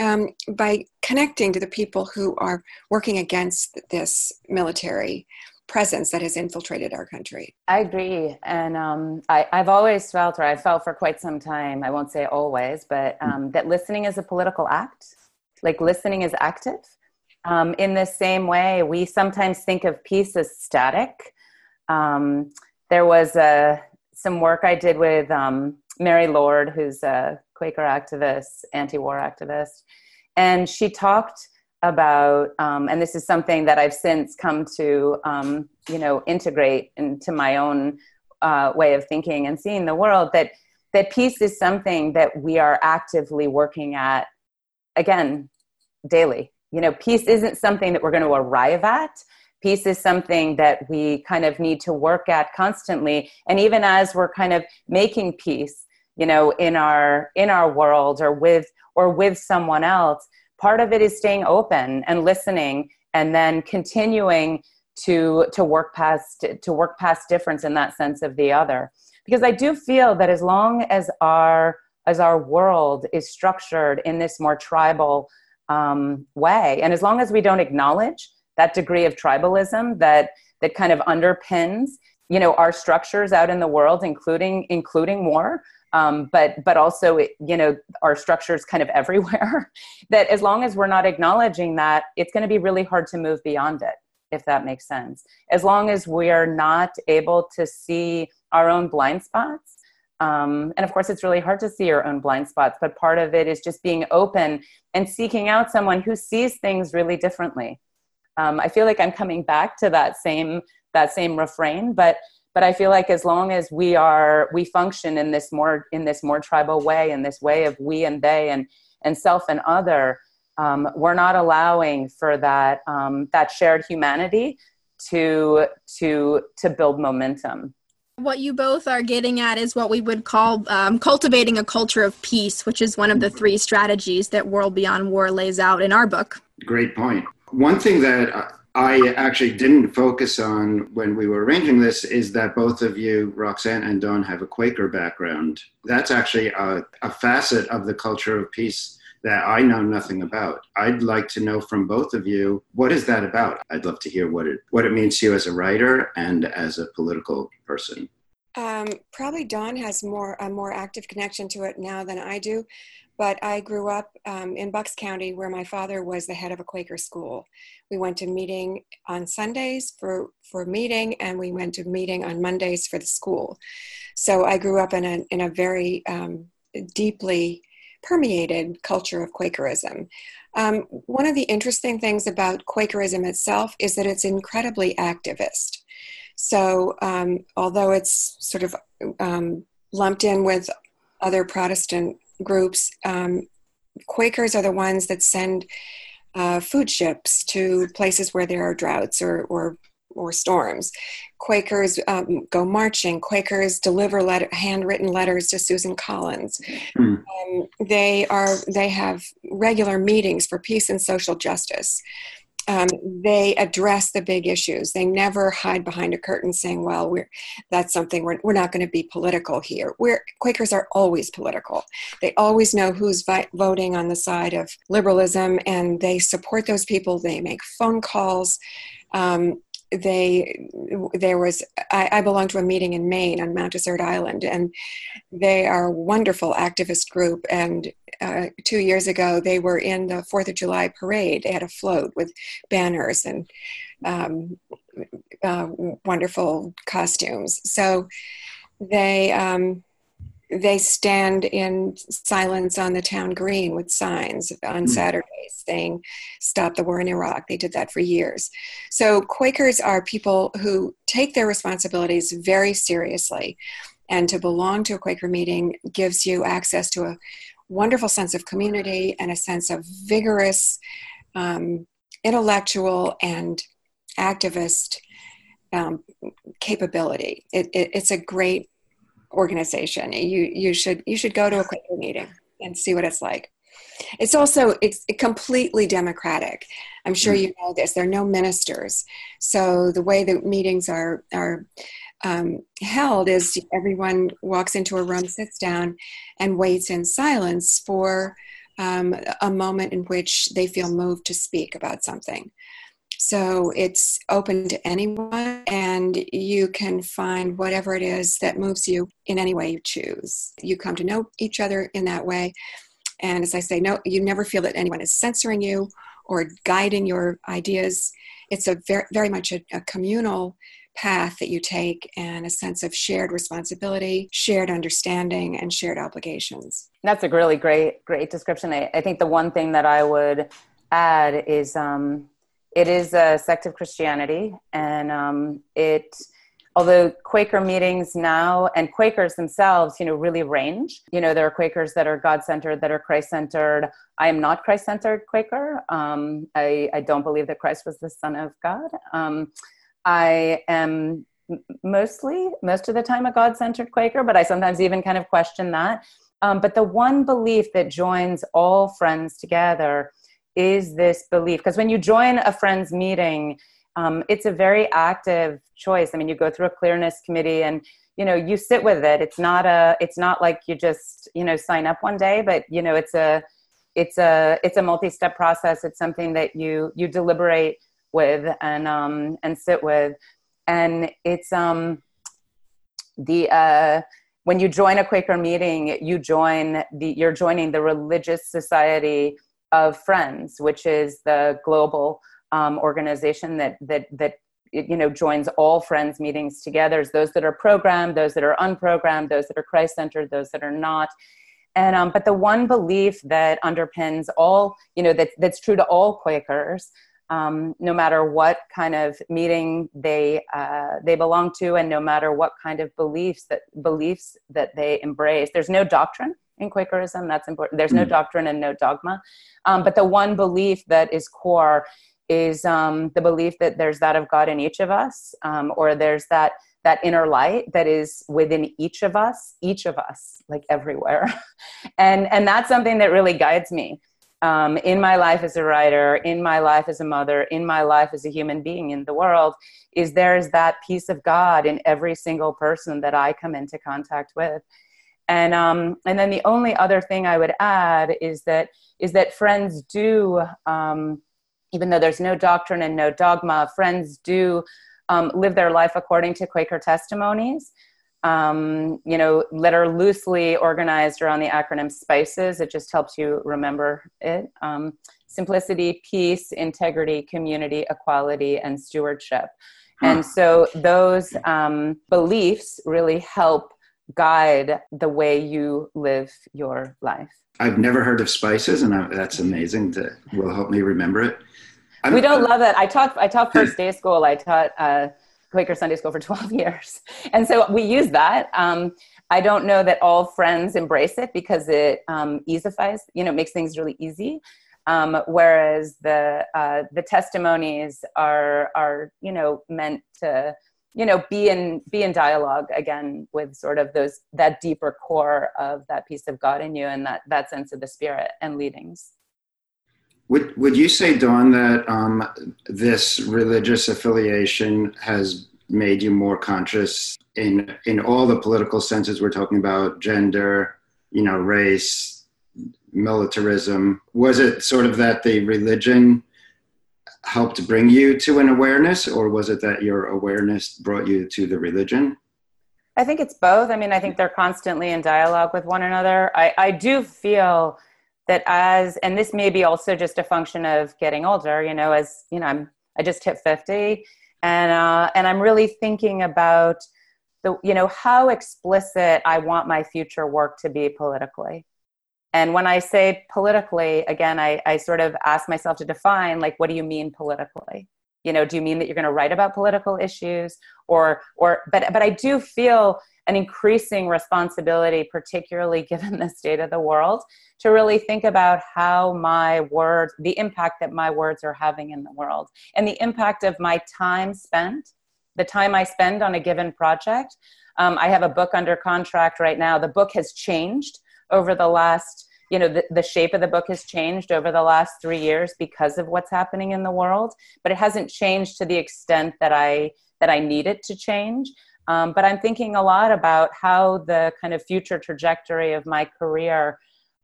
um, by connecting to the people who are working against this military presence that has infiltrated our country. I agree, and um, I, have always felt, or I felt for quite some time. I won't say always, but um, that listening is a political act. Like listening is active um, in the same way, we sometimes think of peace as static. Um, there was uh, some work I did with um, Mary Lord, who's a Quaker activist, anti war activist, and she talked about, um, and this is something that I've since come to, um, you know, integrate into my own uh, way of thinking and seeing the world, that, that peace is something that we are actively working at, again, daily. You know peace isn't something that we're going to arrive at. Peace is something that we kind of need to work at constantly. And even as we're kind of making peace you know in our in our world or with or with someone else part of it is staying open and listening and then continuing to to work past to work past difference in that sense of the other because i do feel that as long as our as our world is structured in this more tribal um, way. And as long as we don't acknowledge that degree of tribalism that that kind of underpins, you know, our structures out in the world, including including war, um, but but also you know our structures kind of (laughs) everywhere. that as long as we're not acknowledging that, it's going to be really hard to move beyond it. If that makes sense. As long as we are not able to see our own blind spots um, and of course, it's really hard to see your own blind spots, but part of it is just being open and seeking out someone who sees things really differently. Um, I feel like I'm coming back to that same that same refrain, but but I feel like as long as we are we function in this more in this more tribal way, in this way of we and they and and self and other, um, we're not allowing for that um, that shared humanity to to to build momentum. What you both are getting at is what we would call um, cultivating a culture of peace, which is one of the three strategies that World Beyond War lays out in our book. Great point. One thing that I actually didn't focus on when we were arranging this is that both of you, Roxanne and Dawn, have a Quaker background. That's actually a, a facet of the culture of peace that I know nothing about. I'd like to know from both of you what is that about? I'd love to hear what it what it means to you as a writer and as a political person. Um, probably Dawn has more a more active connection to it now than I do, but I grew up um, in Bucks County where my father was the head of a Quaker school. We went to meeting on Sundays for for meeting, and we went to meeting on Mondays for the school. So I grew up in a in a very um, deeply permeated culture of Quakerism. Um, one of the interesting things about Quakerism itself is that it's incredibly activist. So, um, although it's sort of um, lumped in with other Protestant groups, um, Quakers are the ones that send uh, food ships to places where there are droughts or, or or storms. Quakers um, go marching. Quakers deliver letter, handwritten letters to Susan Collins. Mm. Um, they are they have regular meetings for peace and social justice. Um, they address the big issues. They never hide behind a curtain saying, "Well, we're that's something we're, we're not going to be political here." We're Quakers are always political. They always know who's vi- voting on the side of liberalism, and they support those people. They make phone calls. Um, they there was I, I belong to a meeting in Maine on Mount Desert Island, and they are a wonderful activist group. And uh, two years ago, they were in the Fourth of July parade. They had a float with banners and um, uh, wonderful costumes. So they um, they stand in silence on the town green with signs on mm. Saturdays saying, Stop the war in Iraq. They did that for years. So, Quakers are people who take their responsibilities very seriously. And to belong to a Quaker meeting gives you access to a wonderful sense of community and a sense of vigorous, um, intellectual, and activist um, capability. It, it, it's a great organization. You you should you should go to a Quaker meeting and see what it's like. It's also it's completely democratic. I'm sure you know this. There are no ministers, so the way the meetings are are um, held is everyone walks into a room, sits down, and waits in silence for um, a moment in which they feel moved to speak about something. So it's open to anyone, and you can find whatever it is that moves you in any way you choose. You come to know each other in that way. And as I say, no, you never feel that anyone is censoring you or guiding your ideas. It's a very, very much a, a communal path that you take and a sense of shared responsibility, shared understanding, and shared obligations. That's a really great, great description. I, I think the one thing that I would add is um, it is a sect of Christianity, and um, it although Quaker meetings now and Quakers themselves, you know, really range. You know, there are Quakers that are God centered, that are Christ centered. I am not Christ centered Quaker. Um, I, I, don't believe that Christ was the Son of God. Um, I am mostly, most of the time, a God centered Quaker, but I sometimes even kind of question that. Um, but the one belief that joins all friends together is this belief? Because when you join a friend's meeting um, it's a very active choice. I mean you go through a clearness committee and you know you sit with it. It's not a it's not like you just you know sign up one day but you know it's a it's a it's a multi-step process. It's something that you you deliberate with and um and sit with. And it's um the uh when you join a quaker meeting you join the you're joining the religious society of Friends, which is the global um, organization that that that you know joins all Friends meetings together. Those that are programmed, those that are unprogrammed, those that are Christ centered, those that are not. And um, but the one belief that underpins all, you know, that that's true to all Quakers, um, no matter what kind of meeting they uh, they belong to, and no matter what kind of beliefs that beliefs that they embrace. There's no doctrine in Quakerism. That's important. There's no mm. doctrine and no dogma. Um, but the one belief that is core is um, the belief that there's that of God in each of us, um, or there's that that inner light that is within each of us, each of us, like everywhere. (laughs) and and that's something that really guides me. Um, in my life as a writer, in my life as a mother, in my life as a human being in the world, is there's that piece of God in every single person that I come into contact with and um, and then the only other thing I would add is that is that friends do, um, even though there's no doctrine and no dogma, friends do um, live their life according to Quaker testimonies. Um, you know, that are loosely organized around the acronym SPICES. It just helps you remember it. Um, simplicity, peace, integrity, community, equality, and stewardship. And so those um, beliefs really help guide the way you live your life. I've never heard of spices, and I, that's amazing. That will help me remember it. I'm, we don't love it. I taught I taught first day school. I taught uh, Quaker Sunday school for (laughs) twelve years, and so we use that. Um, I don't know that all friends embrace it because it um, easifies, you know, makes things really easy. Um, whereas the uh, the testimonies are are you know meant to you know be in be in dialogue again with sort of those that deeper core of that piece of god in you and that that sense of the spirit and leadings. Would would you say dawn that um, this religious affiliation has made you more conscious in in all the political senses we're talking about gender you know race militarism? Was it sort of that the religion helped bring you to an awareness, or was it that your awareness brought you to the religion? I think it's both. I mean, I think they're constantly in dialogue with one another. I, I do feel that as, and this may be also just a function of getting older, you know, as, you know, I'm, I just hit 50 and, uh, and I'm really thinking about the, you know, how explicit I want my future work to be politically. And when I say politically, again, I, I sort of ask myself to define, like, what do you mean politically? you know do you mean that you're going to write about political issues or or but but i do feel an increasing responsibility particularly (laughs) given the state of the world to really think about how my words the impact that my words are having in the world and the impact of my time spent the time i spend on a given project um, i have a book under contract right now the book has changed over the last you know the, the shape of the book has changed over the last three years because of what's happening in the world but it hasn't changed to the extent that i that i need it to change um, but i'm thinking a lot about how the kind of future trajectory of my career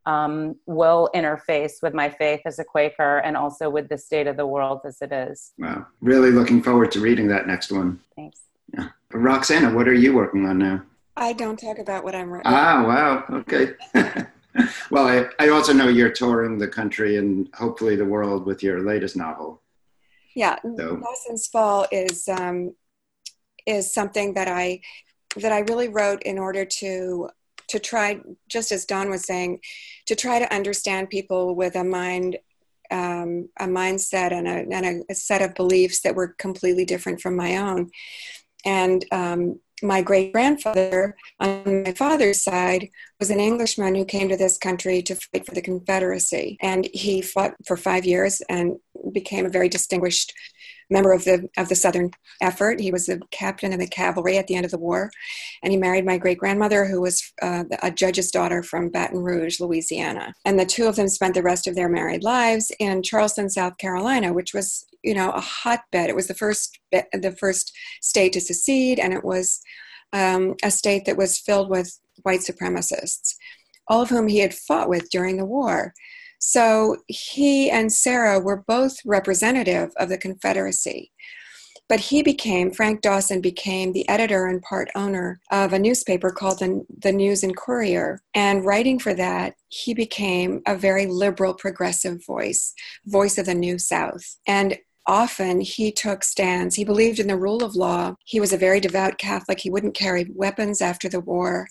um, will interface with my faith as a Quaker and also with the state of the world as it is. Wow. Really looking forward to reading that next one. Thanks. Yeah. Roxana, what are you working on now? I don't talk about what I'm writing. Ah, wow. Okay. (laughs) (laughs) well, I, I also know you're touring the country and hopefully the world with your latest novel. Yeah, so. Dawson's Fall is um, is something that I that I really wrote in order to to try, just as Dawn was saying, to try to understand people with a mind, um, a mindset, and, a, and a, a, set of beliefs that were completely different from my own. And um, my great grandfather on my father's side was an Englishman who came to this country to fight for the Confederacy. And he fought for five years and became a very distinguished member of the of the Southern effort. He was a captain in the cavalry at the end of the war, and he married my great grandmother, who was uh, a judge's daughter from Baton Rouge, Louisiana. And the two of them spent the rest of their married lives in Charleston, South Carolina, which was you know a hotbed. It was the first the first state to secede, and it was um, a state that was filled with white supremacists, all of whom he had fought with during the war. So he and Sarah were both representative of the Confederacy. But he became, Frank Dawson became the editor and part owner of a newspaper called the, the News and Courier. And writing for that, he became a very liberal, progressive voice, voice of the New South. And often he took stands. He believed in the rule of law. He was a very devout Catholic. He wouldn't carry weapons after the war.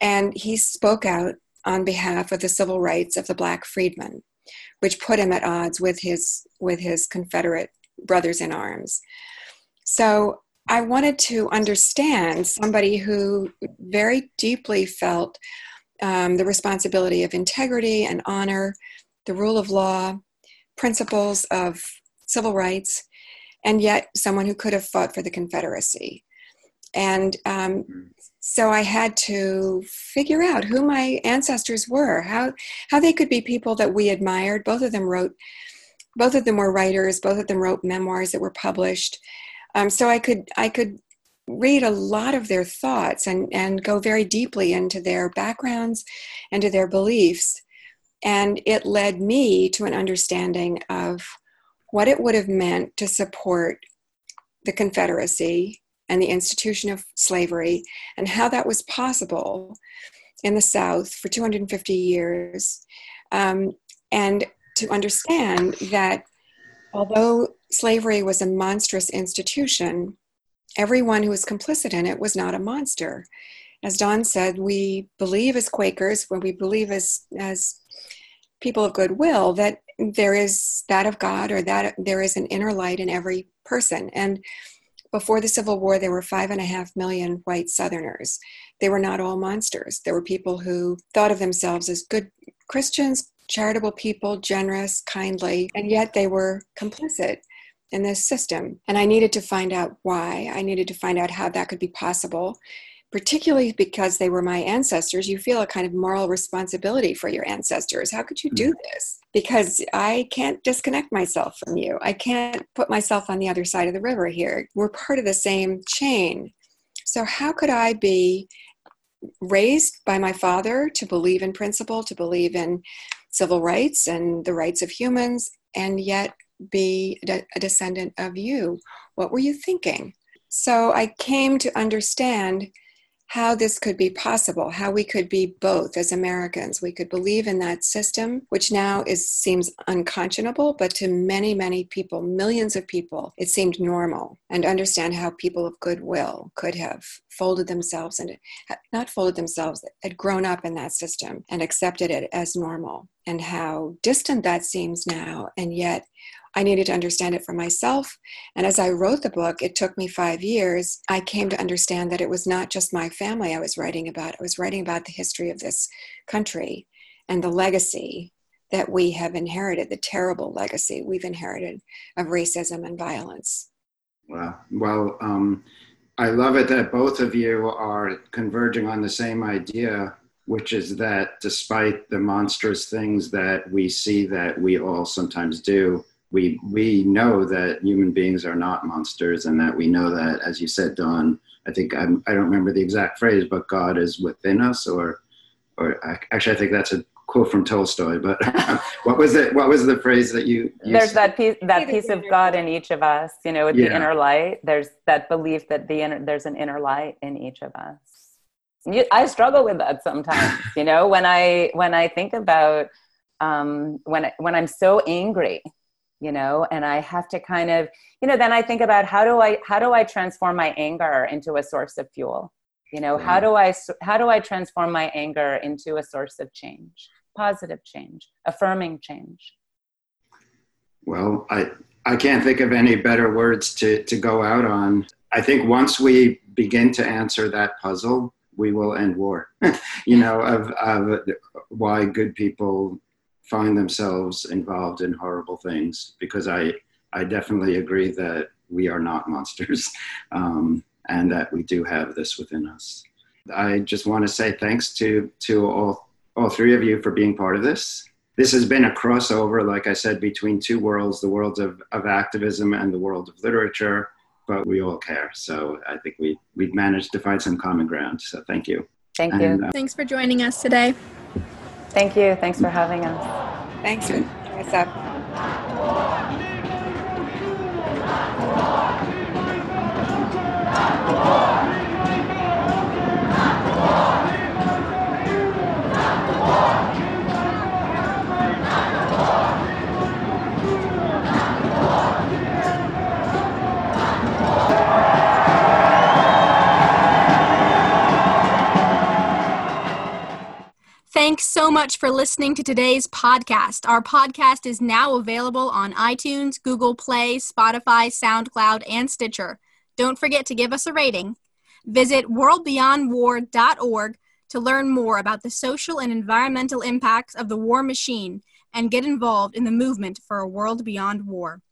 And he spoke out on behalf of the civil rights of the black freedmen, which put him at odds with his with his Confederate brothers in arms. So I wanted to understand somebody who very deeply felt um, the responsibility of integrity and honor, the rule of law, principles of civil rights, and yet someone who could have fought for the Confederacy. And um, so I had to figure out who my ancestors were, how how they could be people that we admired. Both of them wrote, both of them were writers. Both of them wrote memoirs that were published. Um, so I could I could read a lot of their thoughts and and go very deeply into their backgrounds and to their beliefs, and it led me to an understanding of what it would have meant to support the Confederacy and the institution of slavery and how that was possible in the South for 250 years. Um, and to understand that although slavery was a monstrous institution, everyone who was complicit in it was not a monster. As Dawn said, we believe as Quakers, when we believe as, as people of goodwill, that there is that of God or that there is an inner light in every person. And before the Civil War, there were five and a half million white Southerners. They were not all monsters. There were people who thought of themselves as good Christians, charitable people, generous, kindly, and yet they were complicit in this system. And I needed to find out why. I needed to find out how that could be possible particularly because they were my ancestors, you feel a kind of moral responsibility for your ancestors. How could you do mm-hmm. this? Because I can't disconnect myself from you. I can't put myself on the other side of the river here. We're part of the same chain. So, how could I be raised by my father to believe in principle, to believe in civil rights and the rights of humans, and yet be a descendant of you? What were you thinking? So I came to understand how this could be possible, how we could be both as Americans. We could believe in that system, which now is seems unconscionable, but to many, many people, millions of people, it seemed normal. And understand how people of goodwill could have folded themselves and not folded themselves, had grown up in that system and accepted it as normal. And how distant that seems now, and yet I needed to understand it for myself. And as I wrote the book, it took me five years. I came to understand that it was not just my family I was writing about, I was writing about the history of this country and the legacy that we have inherited, the terrible legacy we've inherited of racism and violence. Wow. Well, um, I love it that both of you are converging on the same idea, which is that despite the monstrous things that we see that we all sometimes do, we we know that human beings are not monsters, and that we know that, as you said, Dawn. I think I'm, I do not remember the exact phrase, but God is within us, or or actually, I think that's a quote from Tolstoy. But (laughs) what was it? What was the phrase that you? you there's that piece that piece of God in each of us. You know, with yeah. the inner light. There's that belief that the inner there's an inner light in each of us. I struggle with that sometimes. (laughs) you know, when I when I think about um, when when I'm so angry you know and i have to kind of you know then i think about how do i how do i transform my anger into a source of fuel? You know how mm. do i how do i transform my anger into a source of change positive change affirming change? Well i i can't think of any better words to to go out on. I think once we begin to answer that puzzle we will end war. (laughs) You know of, of why good people find themselves involved in horrible things because I, I definitely agree that we are not monsters (laughs) um, and that we do have this within us. I just want to say thanks to, to all, all three of you for being part of this. This has been a crossover, like I said, between two worlds the world of, of activism and the world of literature, but we all care. So I think we, we've managed to find some common ground. So thank you. Thank you. And, uh, Thanks for joining us today. Thank you. Thanks for having us. Thanks for us. Thanks so much for listening to today's podcast. Our podcast is now available on iTunes, Google Play, Spotify, SoundCloud, and Stitcher. Don't forget to give us a rating. Visit worldbeyondwar.org to learn more about the social and environmental impacts of the war machine and get involved in the movement for a world beyond war.